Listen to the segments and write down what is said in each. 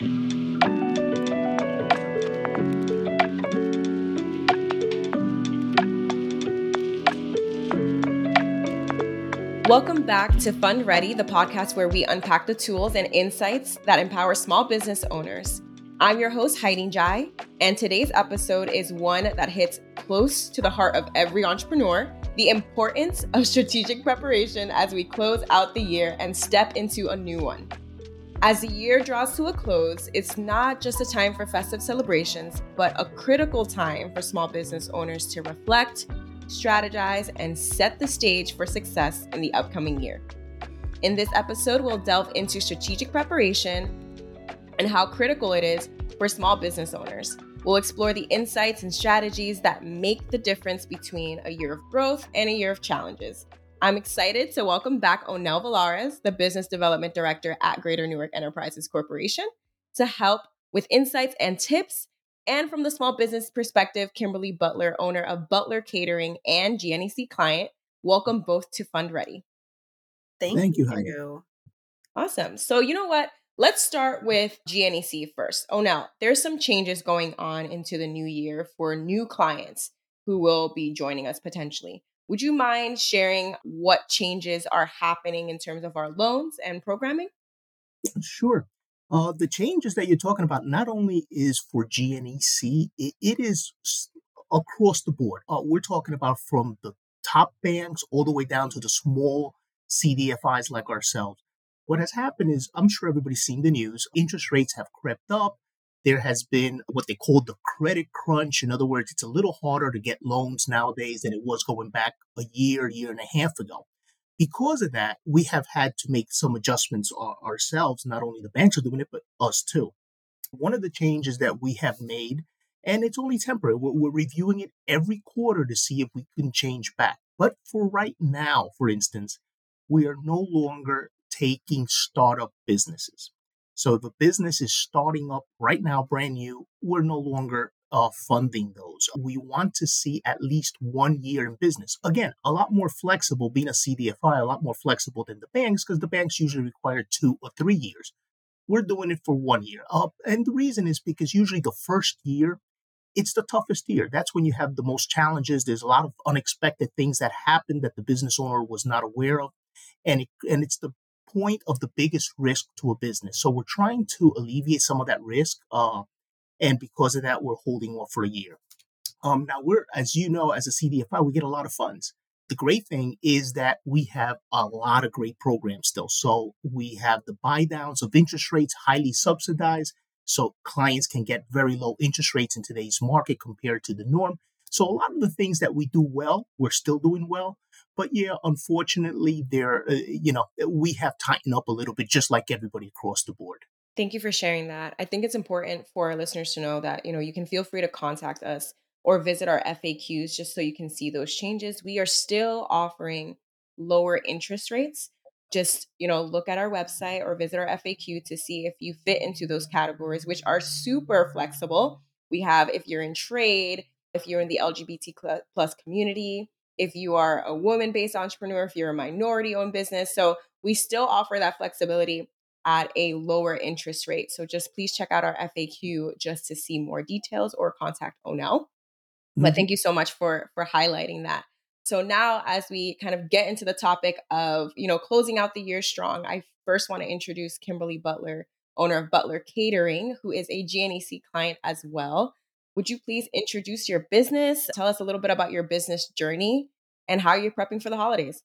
Welcome back to Fund Ready, the podcast where we unpack the tools and insights that empower small business owners. I'm your host, Heidi Jai, and today's episode is one that hits close to the heart of every entrepreneur the importance of strategic preparation as we close out the year and step into a new one. As the year draws to a close, it's not just a time for festive celebrations, but a critical time for small business owners to reflect, strategize, and set the stage for success in the upcoming year. In this episode, we'll delve into strategic preparation and how critical it is for small business owners. We'll explore the insights and strategies that make the difference between a year of growth and a year of challenges. I'm excited to welcome back Onel Villares, the Business Development Director at Greater Newark Enterprises Corporation, to help with insights and tips and from the small business perspective, Kimberly Butler, owner of Butler Catering and GNEC client. Welcome both to Fund Ready. Thank, you. Thank you. you. Awesome. So, you know what? Let's start with GNEC first. Oh, now there's some changes going on into the new year for new clients who will be joining us potentially. Would you mind sharing what changes are happening in terms of our loans and programming? Sure. Uh, the changes that you're talking about not only is for GNEC, it, it is across the board. Uh, we're talking about from the top banks all the way down to the small CDFIs like ourselves. What has happened is, I'm sure everybody's seen the news. Interest rates have crept up. There has been what they call the credit crunch. In other words, it's a little harder to get loans nowadays than it was going back a year, year and a half ago because of that, we have had to make some adjustments ourselves. Not only the banks are doing it, but us too. One of the changes that we have made, and it's only temporary, we're, we're reviewing it every quarter to see if we can change back. But for right now, for instance, we are no longer taking startup businesses. So a business is starting up right now, brand new, we're no longer uh, funding those. We want to see at least one year in business. Again, a lot more flexible, being a CDFI, a lot more flexible than the banks because the banks usually require two or three years. We're doing it for one year. Uh, and the reason is because usually the first year, it's the toughest year. That's when you have the most challenges. There's a lot of unexpected things that happen that the business owner was not aware of. And, it, and it's the point of the biggest risk to a business. So we're trying to alleviate some of that risk. Uh, and because of that, we're holding off for a year. Um, now we're, as you know, as a CDFI, we get a lot of funds. The great thing is that we have a lot of great programs still. So we have the buy downs of interest rates, highly subsidized. So clients can get very low interest rates in today's market compared to the norm. So a lot of the things that we do well, we're still doing well. But yeah, unfortunately, there, uh, you know, we have tightened up a little bit, just like everybody across the board. Thank you for sharing that. I think it's important for our listeners to know that, you know, you can feel free to contact us or visit our FAQs just so you can see those changes. We are still offering lower interest rates. Just, you know, look at our website or visit our FAQ to see if you fit into those categories, which are super flexible. We have if you're in trade, if you're in the LGBT plus community, if you are a woman based entrepreneur, if you're a minority owned business. So we still offer that flexibility at a lower interest rate. So just please check out our FAQ just to see more details or contact Onel. Mm-hmm. But thank you so much for for highlighting that. So now as we kind of get into the topic of, you know, closing out the year strong, I first want to introduce Kimberly Butler, owner of Butler Catering, who is a GNEC client as well. Would you please introduce your business? Tell us a little bit about your business journey and how you're prepping for the holidays.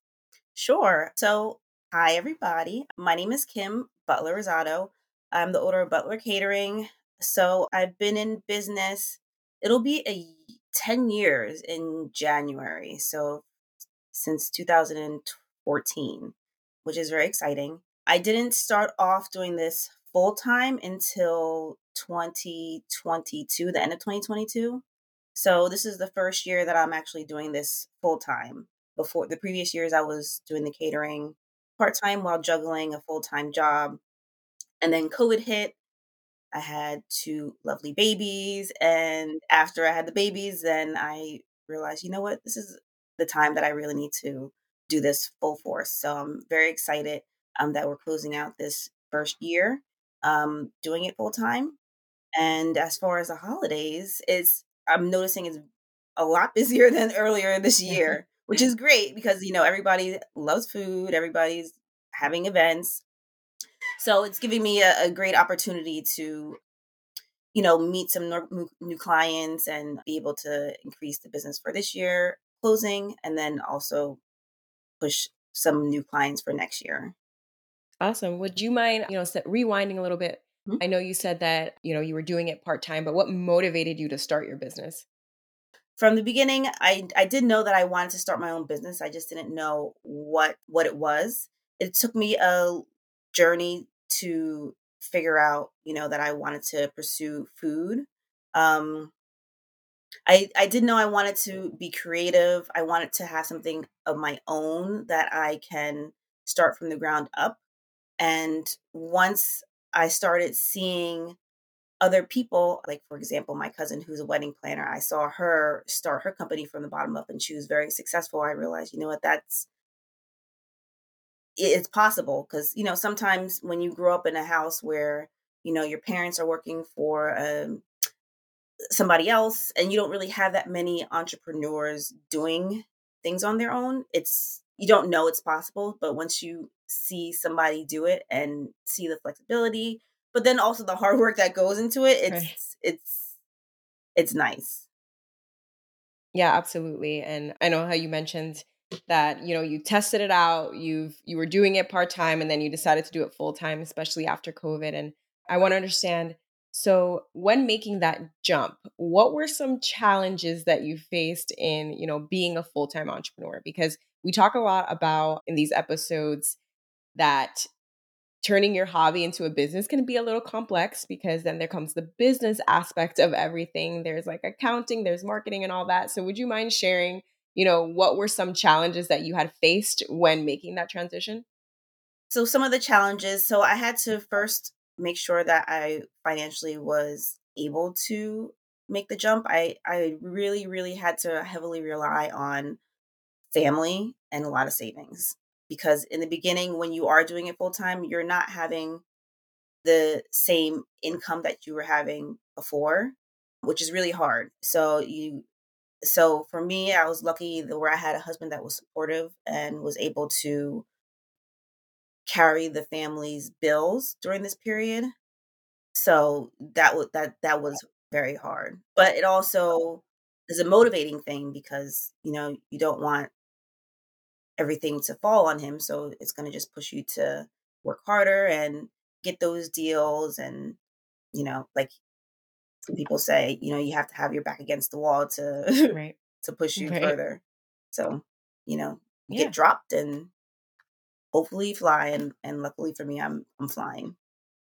Sure. So, hi, everybody. My name is Kim Butler Rosado. I'm the owner of Butler Catering. So I've been in business. It'll be a 10 years in January. So since 2014, which is very exciting. I didn't start off doing this full time until 2022, the end of 2022. So this is the first year that I'm actually doing this full time. Before the previous years, I was doing the catering part time while juggling a full time job. And then COVID hit. I had two lovely babies. And after I had the babies, then I realized, you know what? This is the time that I really need to do this full force. So I'm very excited um, that we're closing out this first year. um, doing it full time. And as far as the holidays, it's I'm noticing it's a lot busier than earlier this mm-hmm. year, which is great because you know everybody loves food, everybody's having events. So it's giving me a, a great opportunity to you know meet some new, new clients and be able to increase the business for this year closing and then also push some new clients for next year. Awesome. Would you mind, you know, rewinding a little bit? Mm-hmm. I know you said that, you know, you were doing it part-time, but what motivated you to start your business? From the beginning, I I did know that I wanted to start my own business. I just didn't know what what it was. It took me a journey to figure out, you know, that I wanted to pursue food. Um I I did know I wanted to be creative. I wanted to have something of my own that I can start from the ground up. And once I started seeing other people, like for example, my cousin who's a wedding planner, I saw her start her company from the bottom up and she was very successful. I realized, you know what, that's it's possible because you know sometimes when you grow up in a house where you know your parents are working for um, somebody else and you don't really have that many entrepreneurs doing things on their own it's you don't know it's possible but once you see somebody do it and see the flexibility but then also the hard work that goes into it it's right. it's it's nice yeah absolutely and i know how you mentioned that you know you tested it out you've you were doing it part-time and then you decided to do it full-time especially after covid and i want to understand so, when making that jump, what were some challenges that you faced in, you know, being a full-time entrepreneur? Because we talk a lot about in these episodes that turning your hobby into a business can be a little complex because then there comes the business aspect of everything. There's like accounting, there's marketing and all that. So, would you mind sharing, you know, what were some challenges that you had faced when making that transition? So, some of the challenges, so I had to first make sure that I financially was able to make the jump, I I really really had to heavily rely on family and a lot of savings because in the beginning when you are doing it full time, you're not having the same income that you were having before, which is really hard. So you so for me, I was lucky that where I had a husband that was supportive and was able to carry the family's bills during this period. So that was that that was very hard. But it also is a motivating thing because, you know, you don't want everything to fall on him. So it's going to just push you to work harder and get those deals. And, you know, like people say, you know, you have to have your back against the wall to, right. to push you right. further. So, you know, you yeah. get dropped and hopefully fly and and luckily for me i'm i'm flying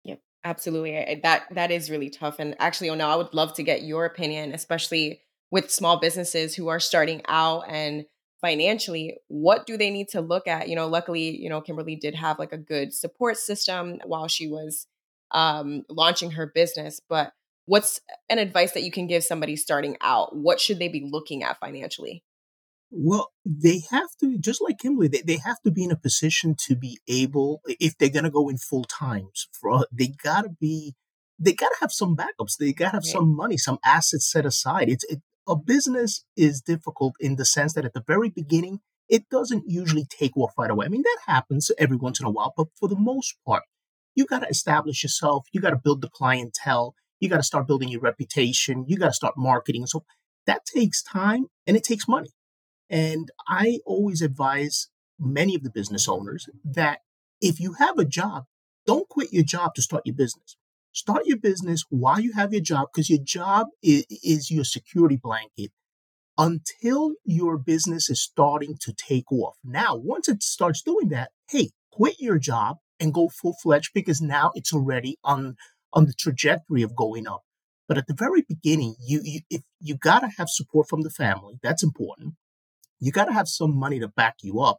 yep absolutely that that is really tough and actually oh no i would love to get your opinion especially with small businesses who are starting out and financially what do they need to look at you know luckily you know kimberly did have like a good support system while she was um, launching her business but what's an advice that you can give somebody starting out what should they be looking at financially well, they have to, just like Kimberly, they, they have to be in a position to be able, if they're going to go in full times, for they got to be, they got to have some backups. They got to have some money, some assets set aside. It's it, a business is difficult in the sense that at the very beginning, it doesn't usually take off right away. I mean, that happens every once in a while, but for the most part, you got to establish yourself. You got to build the clientele. You got to start building your reputation. You got to start marketing. So that takes time and it takes money. And I always advise many of the business owners that if you have a job, don't quit your job to start your business. Start your business while you have your job because your job is, is, your security blanket until your business is starting to take off. Now, once it starts doing that, hey, quit your job and go full fledged because now it's already on, on the trajectory of going up. But at the very beginning, you, you if you got to have support from the family, that's important you got to have some money to back you up.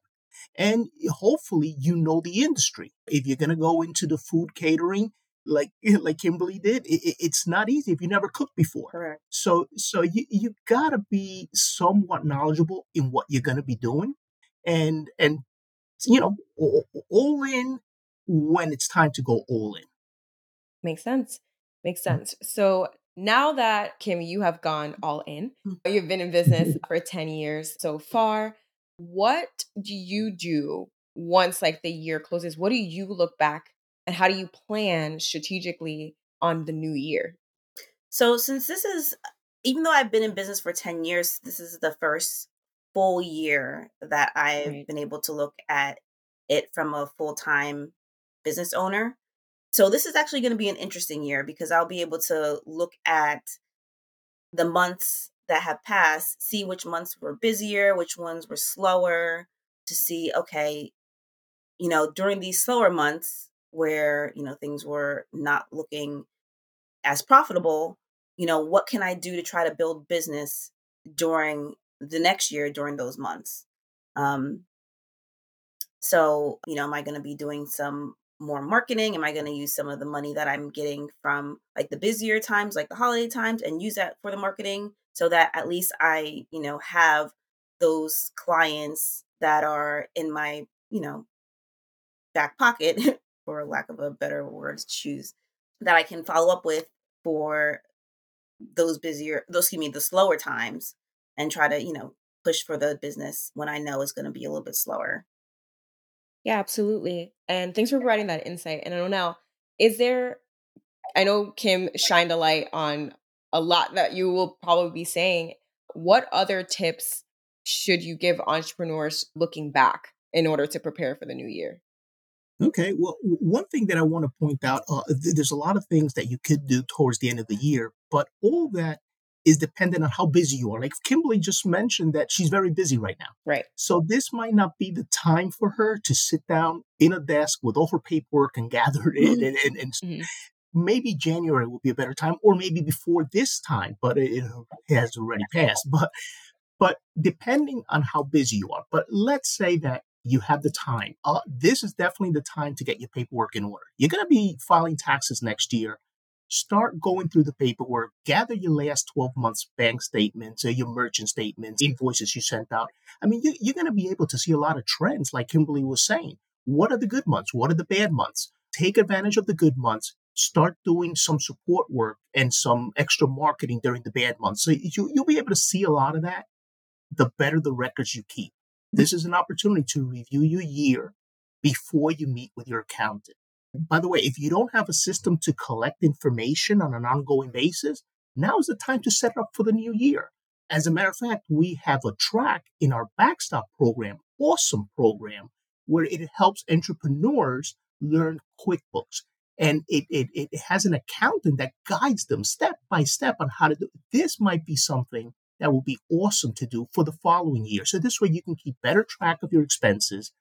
And hopefully you know the industry. If you're going to go into the food catering, like like Kimberly did, it, it's not easy if you never cooked before. Correct. So so you you got to be somewhat knowledgeable in what you're going to be doing, and and you know all, all in when it's time to go all in. Makes sense. Makes mm. sense. So now that Kim, you have gone all in, mm. you've been in business for 10 years so far. What do you do once like the year closes? What do you look back and how do you plan strategically on the new year? So since this is even though I've been in business for 10 years, this is the first full year that I've right. been able to look at it from a full-time business owner. So this is actually going to be an interesting year because I'll be able to look at the months that have passed, see which months were busier, which ones were slower, to see, okay, you know, during these slower months where, you know, things were not looking as profitable, you know, what can I do to try to build business during the next year during those months? Um, so, you know, am I going to be doing some more marketing? Am I going to use some of the money that I'm getting from like the busier times, like the holiday times, and use that for the marketing so that at least I, you know, have those clients that are in my, you know, back pocket, for lack of a better word to choose, that I can follow up with for those busier, those, excuse me, the slower times and try to, you know, push for the business when I know it's going to be a little bit slower. Yeah, absolutely. And thanks for providing that insight. And I don't know, is there, I know Kim shined a light on a lot that you will probably be saying. What other tips should you give entrepreneurs looking back in order to prepare for the new year? Okay, well, one thing that I want to point out uh, th- there's a lot of things that you could do towards the end of the year, but all that is dependent on how busy you are. Like Kimberly just mentioned that she's very busy right now. Right. So this might not be the time for her to sit down in a desk with all her paperwork and gather it in and, and, and mm-hmm. maybe January will be a better time or maybe before this time, but it, it has already passed. But but depending on how busy you are, but let's say that you have the time. Uh, this is definitely the time to get your paperwork in order. You're going to be filing taxes next year start going through the paperwork, gather your last 12 months bank statements or your merchant statements, invoices you sent out. I mean, you, are going to be able to see a lot of trends, like Kimberly was saying. What are the good months? What are the bad months? Take advantage of the good months. Start doing some support work and some extra marketing during the bad months. So you, you'll be able to see a lot of that the better the records you keep. This is an opportunity to review your year before you meet with your accountant. By the way, if you don't have a system to collect information on an ongoing basis, now is the time to set it up for the new year. As a matter of fact, we have a track in our backstop program, awesome program, where it helps entrepreneurs learn QuickBooks. And it, it, it has an accountant that guides them step by step on how to do it. This might be something that will be awesome to do for the following year. So this way you can keep better track of your expenses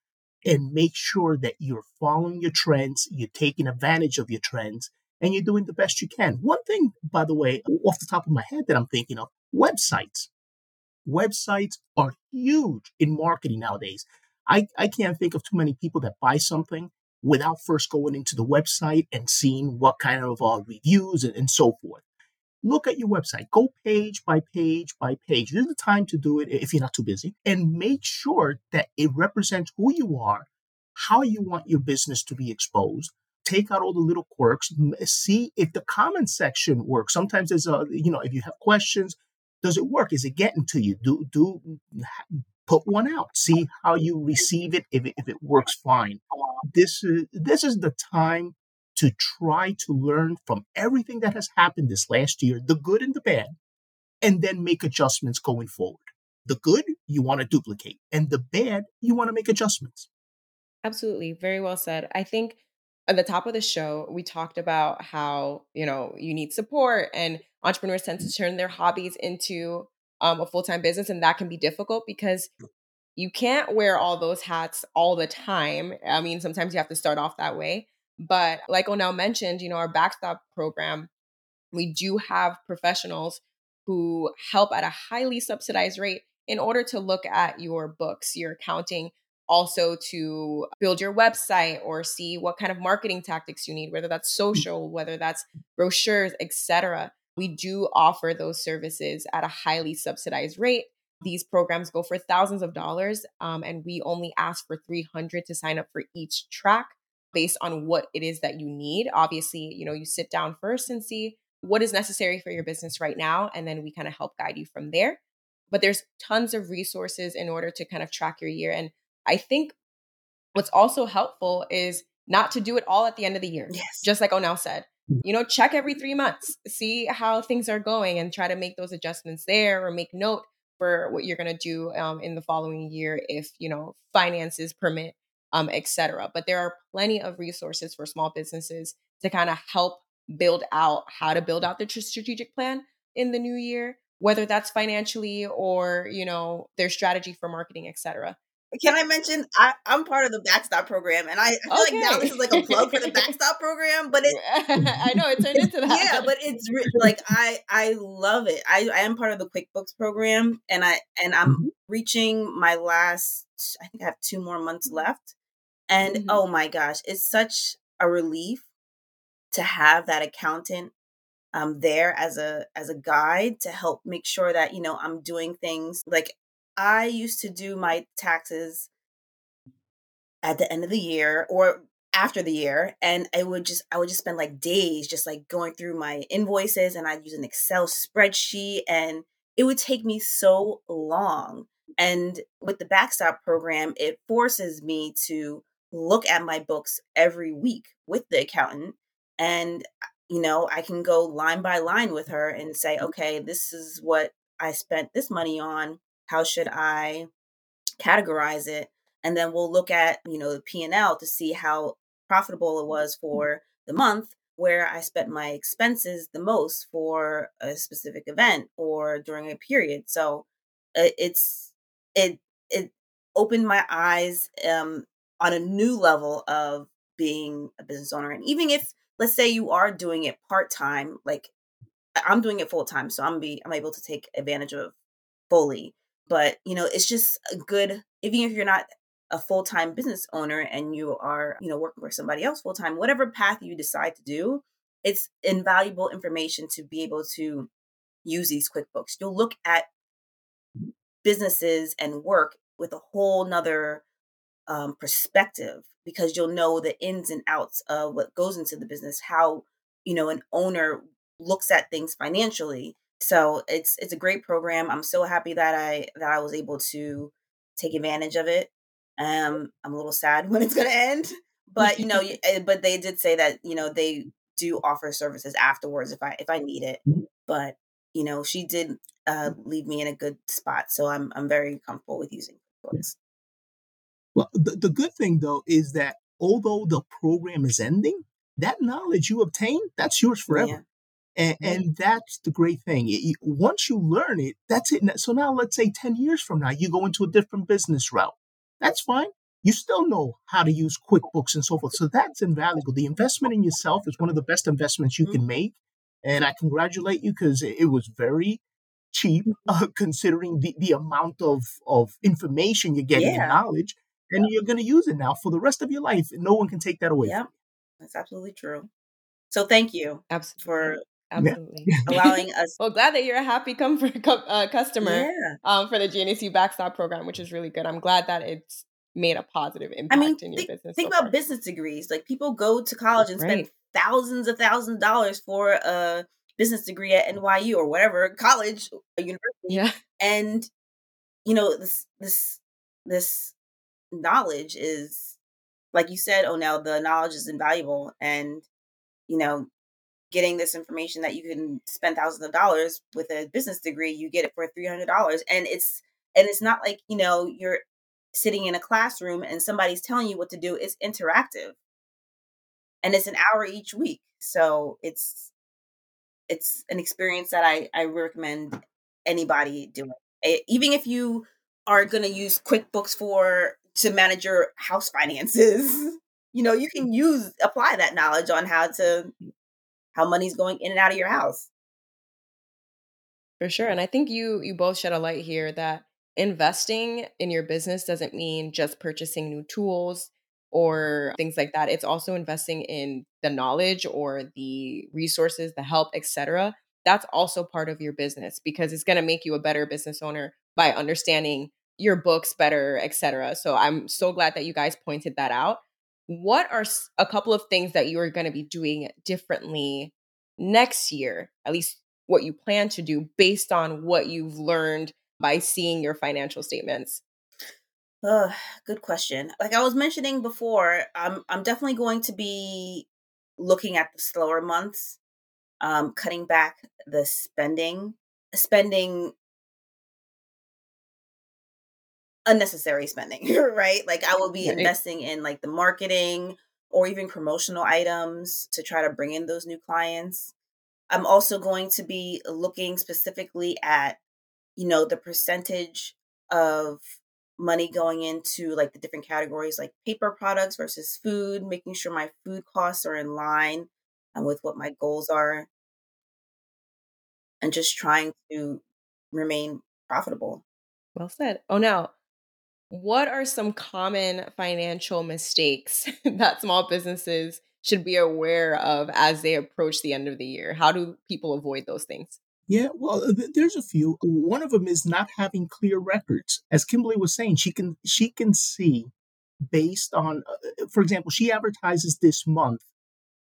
and make sure that you're following your trends, you're taking advantage of your trends, and you're doing the best you can. One thing, by the way, off the top of my head that I'm thinking of websites. Websites are huge in marketing nowadays. I, I can't think of too many people that buy something without first going into the website and seeing what kind of uh, reviews and, and so forth look at your website. Go page by page by page. This is the time to do it if you're not too busy. And make sure that it represents who you are, how you want your business to be exposed. Take out all the little quirks. See if the comment section works. Sometimes there's a, you know, if you have questions, does it work? Is it getting to you? Do do put one out. See how you receive it. If it, if it works, fine. This is this is the time to try to learn from everything that has happened this last year, the good and the bad, and then make adjustments going forward. The good you want to duplicate, and the bad you want to make adjustments. Absolutely. Very well said. I think at the top of the show, we talked about how, you know, you need support and entrepreneurs tend to turn their hobbies into um, a full time business. And that can be difficult because you can't wear all those hats all the time. I mean, sometimes you have to start off that way. But like Onel mentioned, you know, our backstop program, we do have professionals who help at a highly subsidized rate in order to look at your books, your accounting, also to build your website or see what kind of marketing tactics you need, whether that's mm. social, whether that's brochures, etc. We do offer those services at a highly subsidized rate. These programs go for thousands of dollars, um, and we only ask for 300 to sign up for each track. Based on what it is that you need. Obviously, you know, you sit down first and see what is necessary for your business right now. And then we kind of help guide you from there. But there's tons of resources in order to kind of track your year. And I think what's also helpful is not to do it all at the end of the year. Yes. Just like Onel said, mm. you know, check every three months, see how things are going and try to make those adjustments there or make note for what you're going to do um, in the following year if, you know, finances permit, um, etc. But there are plenty of resources for small businesses to kind of help build out how to build out their strategic plan in the new year whether that's financially or you know their strategy for marketing etc can I mention I, am part of the backstop program, and I, I feel okay. like now this is like a plug for the backstop program, but it I know it turned into that. Yeah, but it's re- like I I love it. I I am part of the QuickBooks program, and I and I'm mm-hmm. reaching my last. I think I have two more months left, and mm-hmm. oh my gosh, it's such a relief to have that accountant um there as a as a guide to help make sure that you know I'm doing things like I used to do my taxes at the end of the year or after the year and I would just I would just spend like days just like going through my invoices and I'd use an Excel spreadsheet and it would take me so long. And with the backstop program, it forces me to look at my books every week with the accountant and you know, I can go line by line with her and say, okay, this is what I spent this money on how should I categorize it? And then we'll look at, you know, the P&L to see how profitable it was mm-hmm. for the month where I spent my expenses the most for a specific event or during a period. So uh, it's it it opened my eyes um, on a new level of being a business owner. And even if let's say you are doing it part time, like I'm doing it full time, so I'm be I'm able to take advantage of fully. But, you know, it's just a good, even if you're not a full time business owner and you are, you know, working for somebody else full time, whatever path you decide to do, it's invaluable information to be able to use these QuickBooks. You'll look at businesses and work with a whole nother um, perspective because you'll know the ins and outs of what goes into the business, how, you know, an owner looks at things financially so it's it's a great program. I'm so happy that I that I was able to take advantage of it. Um, I'm a little sad when it's going to end, but you know, eh, but they did say that you know they do offer services afterwards if I if I need it. Mm-hmm. But you know, she did uh, mm-hmm. leave me in a good spot, so I'm I'm very comfortable with using books. Well, the, the good thing though is that although the program is ending, that knowledge you obtain that's yours forever. Yeah. And, and that's the great thing. It, once you learn it, that's it. So now let's say 10 years from now, you go into a different business route. That's fine. You still know how to use QuickBooks and so forth. So that's invaluable. The investment in yourself is one of the best investments you mm-hmm. can make. And I congratulate you because it was very cheap uh, considering the, the amount of, of information you're getting yeah. and knowledge. And yeah. you're going to use it now for the rest of your life. No one can take that away. Yeah, that's absolutely true. So thank you absolutely. for Absolutely. allowing us. well, glad that you're a happy comfort, uh, customer yeah. um, for the GNEC Backstop program, which is really good. I'm glad that it's made a positive impact I mean, in your think, business. Think so about far. business degrees. Like people go to college and spend thousands of thousands of dollars for a business degree at NYU or whatever college, a university. Yeah. And you know, this this this knowledge is like you said, oh now the knowledge is invaluable and you know, getting this information that you can spend thousands of dollars with a business degree you get it for $300 and it's and it's not like you know you're sitting in a classroom and somebody's telling you what to do it's interactive. And it's an hour each week so it's it's an experience that i i recommend anybody doing. Eh, even if you are going to use quickbooks for to manage your house finances you know you can use apply that knowledge on how to how money's going in and out of your house. For sure. And I think you you both shed a light here that investing in your business doesn't mean just purchasing new tools or things like that. It's also investing in the knowledge or the resources, the help, etc. That's also part of your business because it's going to make you a better business owner by understanding your books better, etc. So I'm so glad that you guys pointed that out. what are a couple of things that you are going to be doing differently next year, at least what you plan to do based on what you've learned by seeing your financial statements? Uh, good question. Like I was mentioning before, I'm I'm definitely going to be looking at the slower months, um, cutting back the spending, spending unnecessary spending, right? Like I will be right. investing in like the marketing or even promotional items to try to bring in those new clients. I'm also going to be looking specifically at, you know, the percentage of money going into like the different categories like paper products versus food, making sure my food costs are in line and with what my goals are and just trying to remain profitable. Well said. Oh, now, what are some common financial mistakes that small businesses should be aware of as they approach the end of the year? How do people avoid those things? Yeah, well, th- there's a few. One of them is not having clear records. As Kimberly was saying, she can she can see based on, uh, for example, she advertises this month,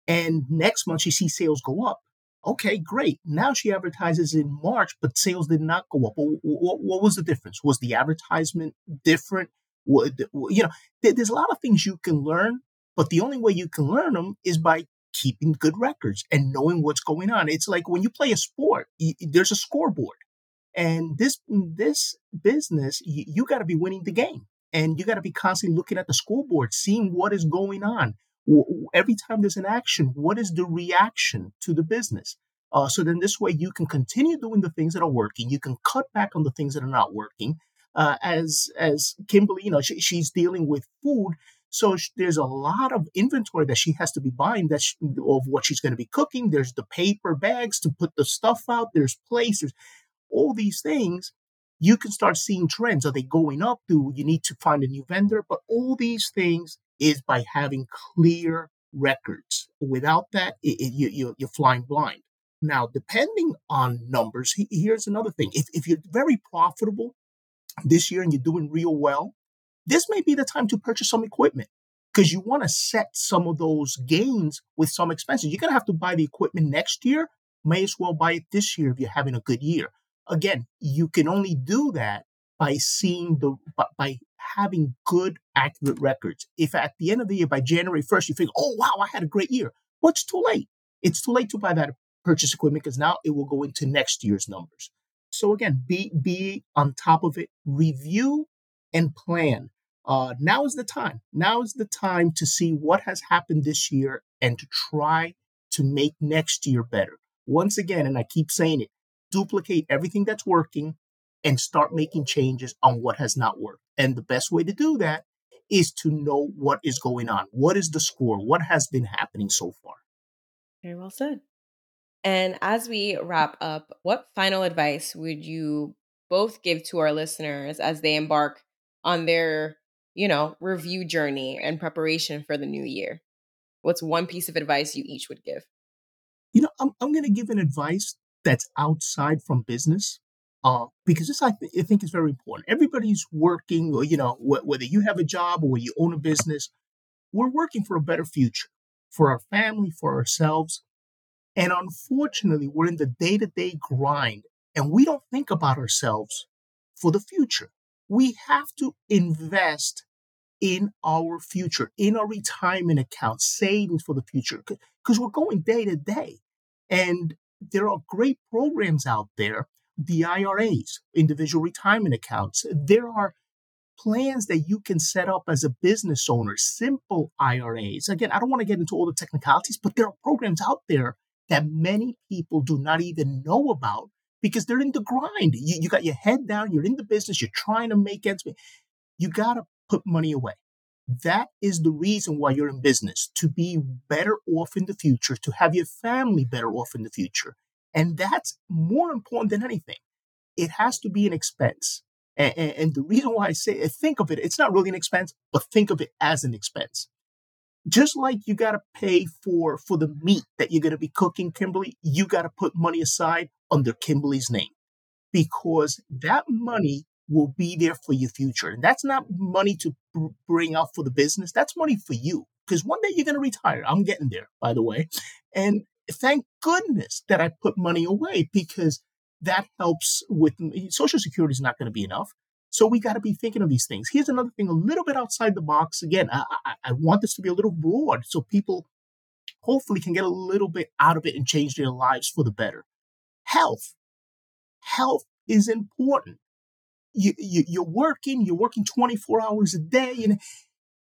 and next month she sees sales go up. Okay, great. Now she advertises in March, but sales did not go up. What, what, was the difference? Was the advertisement different? You know, there's a lot of things you can learn, but the only way you can learn them is by keeping good records and knowing what's going on. It's like when you play a sport, there's a scoreboard, and this this business, you got to be winning the game, and you got to be constantly looking at the scoreboard, seeing what is going on every time there's an action, what is the reaction to the business? Uh, so then this way you can continue doing the things that are working. You can cut back on the things that are not working. Uh, as as Kimberly, you know, she, she's dealing with food, so there's a lot of inventory that she has to be buying that she, of what she's going to be cooking. There's the paper bags to put the stuff out. There's. There's all these things. You can start seeing trends. Are they going up? Do you need to find a new vendor? But all these things is by having clear records. Without that, it, it, you, you're flying blind. Now, depending on numbers, here's another thing. If, if you're very profitable this year and you're doing real well, this may be the time to purchase some equipment because you want to set some of those gains with some expenses. You're going to have to buy the equipment next year. May as well buy it this year if you're having a good year. Again, you can only do that by seeing the by having good accurate records. If at the end of the year by January 1st you think, "Oh wow, I had a great year." Well, it's too late. It's too late to buy that purchase equipment because now it will go into next year's numbers. So again, be be on top of it, review and plan. Uh, now is the time. Now is the time to see what has happened this year and to try to make next year better. Once again, and I keep saying it, duplicate everything that's working and start making changes on what has not worked. And the best way to do that is to know what is going on. What is the score? What has been happening so far? Very well said. And as we wrap up, what final advice would you both give to our listeners as they embark on their, you know, review journey and preparation for the new year? What's one piece of advice you each would give? You know, I'm, I'm going to give an advice that's outside from business uh, because this I, th- I, think is very important. Everybody's working, or you know, wh- whether you have a job or you own a business, we're working for a better future for our family, for ourselves. And unfortunately, we're in the day to day grind and we don't think about ourselves for the future. We have to invest in our future, in our retirement account, savings for the future, because we're going day to day. And there are great programs out there the IRAs, individual retirement accounts. There are plans that you can set up as a business owner, simple IRAs. Again, I don't want to get into all the technicalities, but there are programs out there that many people do not even know about because they're in the grind. You, you got your head down, you're in the business, you're trying to make ends meet. You got to put money away. That is the reason why you're in business to be better off in the future, to have your family better off in the future. And that's more important than anything. It has to be an expense. And, and, and the reason why I say uh, think of it, it's not really an expense, but think of it as an expense. Just like you got to pay for for the meat that you're going to be cooking, Kimberly, you got to put money aside under Kimberly's name because that money will be there for your future. And that's not money to bring out for the business. That's money for you because one day you're going to retire. I'm getting there, by the way. And thank goodness that I put money away because that helps with social security is not going to be enough. So we got to be thinking of these things. Here's another thing a little bit outside the box. Again, I, I, I want this to be a little broad so people hopefully can get a little bit out of it and change their lives for the better. Health. Health is important. You, you, you're working, you're working 24 hours a day. And,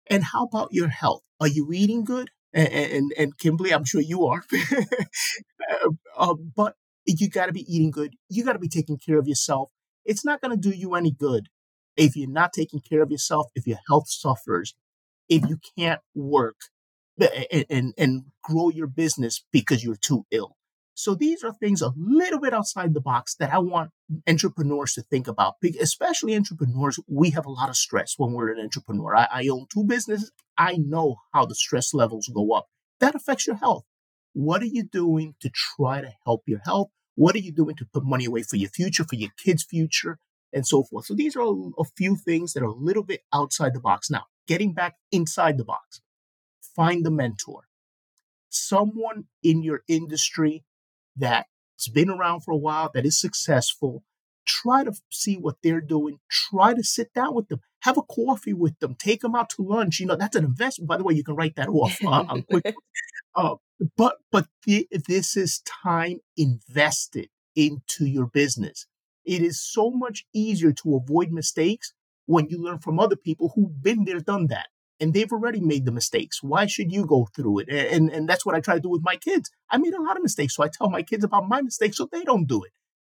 and how about your health? Are you eating good? And, and, Kimberly, I'm sure you are. uh, uh, but you got to be eating good. You got to be taking care of yourself. It's not going to do you any good if you're not taking care of yourself, if your health suffers, if you can't work and, and, and grow your business because you're too ill. So these are things a little bit outside the box that I want entrepreneurs to think about, especially entrepreneurs. We have a lot of stress when we're an entrepreneur. I, I own two businesses. I know how the stress levels go up. That affects your health. What are you doing to try to help your health? What are you doing to put money away for your future, for your kids' future, and so forth? So these are a few things that are a little bit outside the box. Now, getting back inside the box, find the mentor, someone in your industry that's been around for a while, that is successful. Try to see what they're doing. Try to sit down with them. Have a coffee with them. Take them out to lunch. You know, that's an investment. By the way, you can write that off uh, quick. Uh, but but th- this is time invested into your business. It is so much easier to avoid mistakes when you learn from other people who've been there, done that, and they've already made the mistakes. Why should you go through it? And and that's what I try to do with my kids. I made a lot of mistakes, so I tell my kids about my mistakes so they don't do it.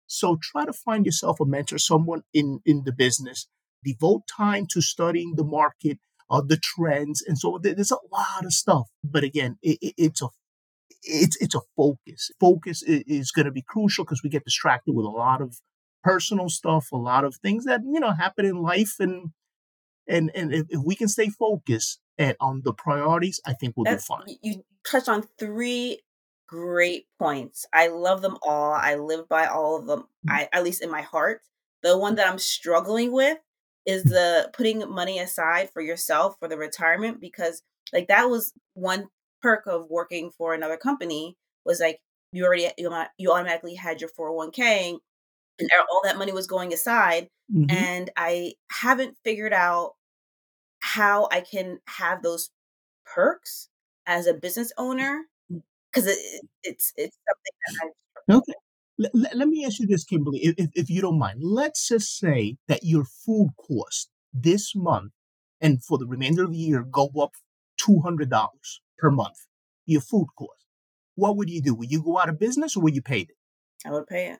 So try to find yourself a mentor, someone in in the business. Devote time to studying the market, uh, the trends, and so there's a lot of stuff. But again, it, it, it's a it's it's a focus. Focus is, is going to be crucial because we get distracted with a lot of personal stuff, a lot of things that you know happen in life, and and and if, if we can stay focused and on the priorities, I think we'll That's, do fine. You touched on three great points. I love them all. I live by all of them. Mm. I at least in my heart. The one that I'm struggling with is the putting money aside for yourself for the retirement because like that was one perk of working for another company was like you already you, you automatically had your 401k and all that money was going aside mm-hmm. and i haven't figured out how i can have those perks as a business owner because mm. it, it's it's something that i okay let, let me ask you this kimberly if, if you don't mind let's just say that your food cost this month and for the remainder of the year go up $200 per month, your food cost, what would you do? Would you go out of business or would you pay it? I would pay it.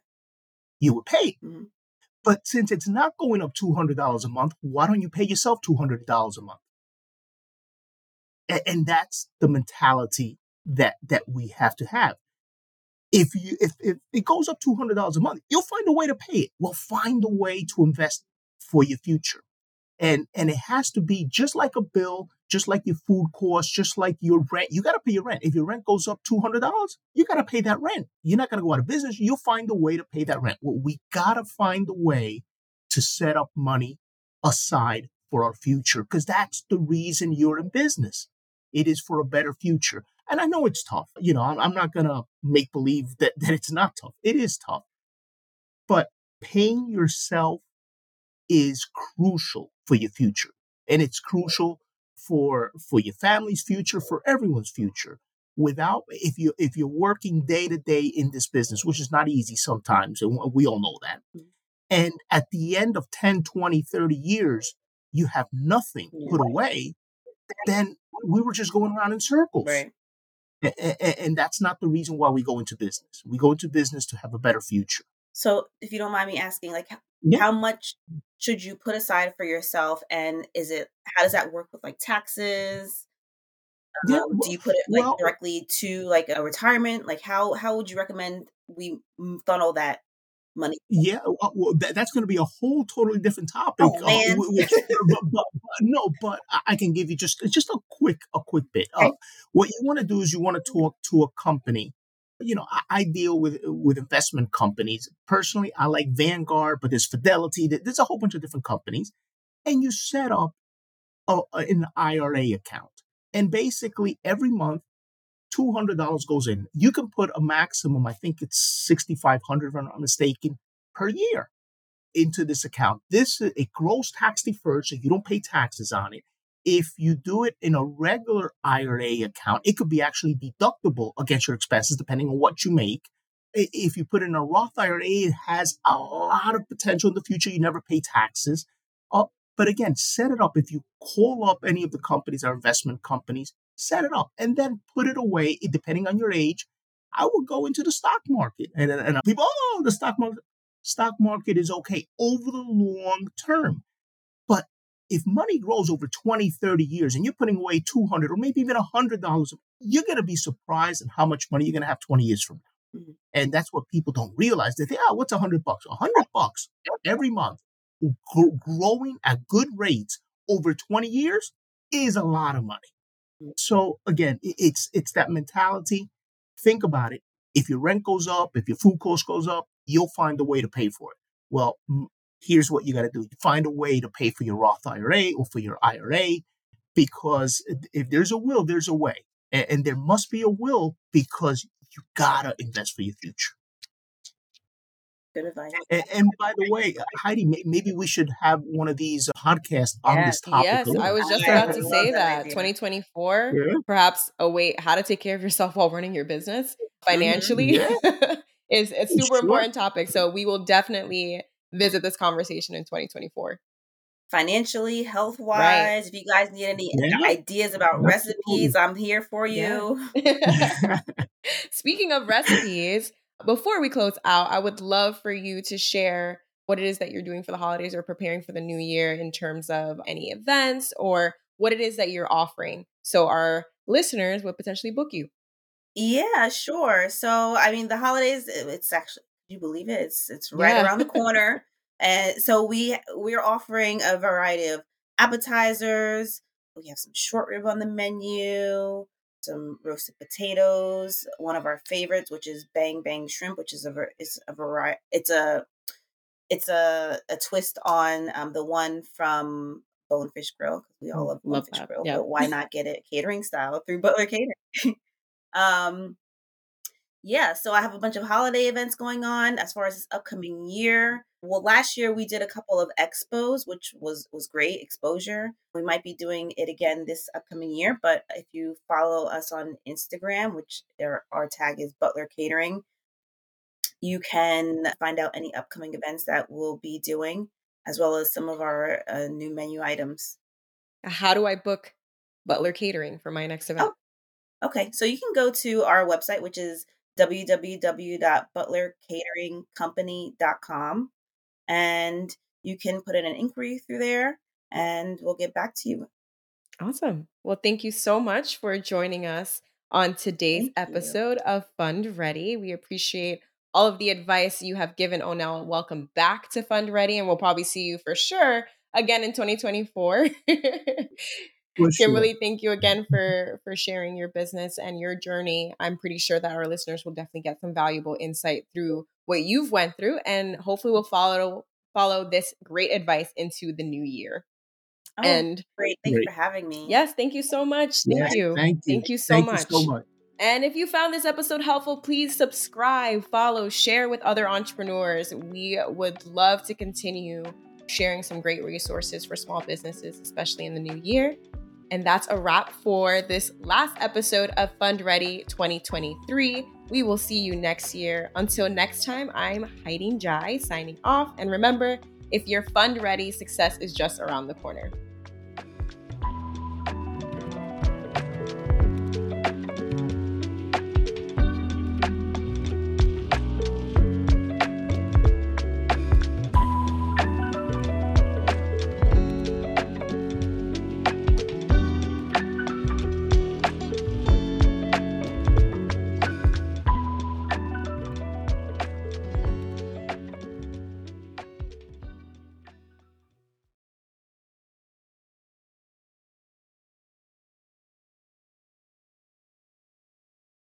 You would pay. Mm-hmm. But since it's not going up $200 a month, why don't you pay yourself $200 a month? And, and that's the mentality that that we have to have. If you if, if it goes up $200 a month, you'll find a way to pay it. Well, find a way to invest for your future and and it has to be just like a bill just like your food costs just like your rent. You got to pay your rent. If your rent goes up $200 you got to pay that rent. You're not going to go out of business. You'll find a way to pay that rent. Well we got to find a way to set up money aside for our future because that's the reason you're in business. It is for a better future. And i know it's tough. You know i'm, I'm not going to make believe that, that it's not tough. It is tough. But paying yourself is crucial for your future. And it's crucial for for your family's future, for everyone's future. Without if you if you're working day to day in this business, which is not easy sometimes, and we all know that. Mm. And at the end of 10, 20, 30 years, you have nothing put away, then we were just going around in circles. Right. And that's not the reason why we go into business. We go into business to have a better future. So, if you don't mind me asking, like, yeah. how much should you put aside for yourself and is it how does that work with like taxes? Um, yeah, well, do you put it like well, directly to like a retirement? Like how how would you recommend we funnel that money? Yeah well, that, that's going to be a whole totally different topic oh, uh, which, but, but, but, no but i can give you just just a quick a quick bit. Uh, what you want to do is you want to talk to a company you know, I, I, deal with with investment companies. Personally, I like Vanguard, but there's Fidelity. There's a whole bunch of different companies, and you set up a, an IRA account. And basically, every month, $200 goes in. You can put a maximum, I think it's 6500 if I'm not mistaken, per year into this account. This is a gross tax deferred, so you don't pay taxes on it. If you do it in a regular IRA account, it could be actually deductible against your expenses depending on what you make. If you put in a Roth IRA, it has a lot of potential in the future. You never pay taxes. Uh, but again, set it up. If you call up any of the companies, our investment companies, set it up and then put it away, depending on your age. I would go into the stock market. And, and people, oh, the stock market stock market is okay over the long term. If money grows over 20, 30 years and you're putting away 200 or maybe even $100, you're going to be surprised at how much money you're going to have 20 years from now. Mm-hmm. And that's what people don't realize. They think, oh, what's 100 bucks? 100 bucks every month growing at good rates over 20 years is a lot of money. Mm. So again, it's it's that mentality. Think about it. If your rent goes up, if your food cost goes up, you'll find a way to pay for it. Well, here's what you got to do. find a way to pay for your Roth IRA or for your IRA because if there's a will, there's a way. And, and there must be a will because you got to invest for your future. Good advice. And, and, by the way, Heidi, maybe we should have one of these podcasts on yes, this topic. Yes, I was just about to say that. 2024, yeah. perhaps a way how to take care of yourself while running your business mm-hmm. financially. Yeah. is a super sure. important topic. So we will definitely visit this conversation in 2024. Financially, health wise, right. if you guys need any yeah. ideas about recipes, I'm here for you. Yeah. Speaking of recipes, before we close out, I would love for you to share what it is that you're doing for the holidays or preparing for the new year in terms of any events or what it is that you're offering. So our listeners would potentially book you. Yeah, sure. So, I mean, the holidays, it's actually, you believe it? It's it's right yeah. around the corner. and so we we're offering a variety of appetizers. We have some short rib on the menu, some roasted potatoes, one of our favorites, which is bang bang shrimp, which is a is a variety. It's a it's a a twist on um, the one from Bonefish Grill. Because we all mm, love Bonefish love Grill, yep. but why not get it catering style through Butler Catering? Um, yeah, so I have a bunch of holiday events going on as far as this upcoming year. Well, last year we did a couple of expos, which was was great exposure. We might be doing it again this upcoming year, but if you follow us on Instagram, which our, our tag is Butler Catering, you can find out any upcoming events that we'll be doing, as well as some of our uh, new menu items. How do I book Butler Catering for my next event? Oh, Okay, so you can go to our website, which is www.butlercateringcompany.com, and you can put in an inquiry through there, and we'll get back to you. Awesome. Well, thank you so much for joining us on today's thank episode you. of Fund Ready. We appreciate all of the advice you have given Onel. Welcome back to Fund Ready, and we'll probably see you for sure again in 2024. Sure. Kimberly, thank you again for for sharing your business and your journey. I'm pretty sure that our listeners will definitely get some valuable insight through what you've went through, and hopefully will follow follow this great advice into the new year. Oh, and great, thank great. you for having me. Yes, thank you so much. Thank yeah, you. Thank you. Thank you so thank much. You so much. And if you found this episode helpful, please subscribe, follow, share with other entrepreneurs. We would love to continue sharing some great resources for small businesses, especially in the new year. And that's a wrap for this last episode of Fund Ready 2023. We will see you next year. Until next time, I'm Hiding Jai signing off. And remember, if you're fund ready, success is just around the corner.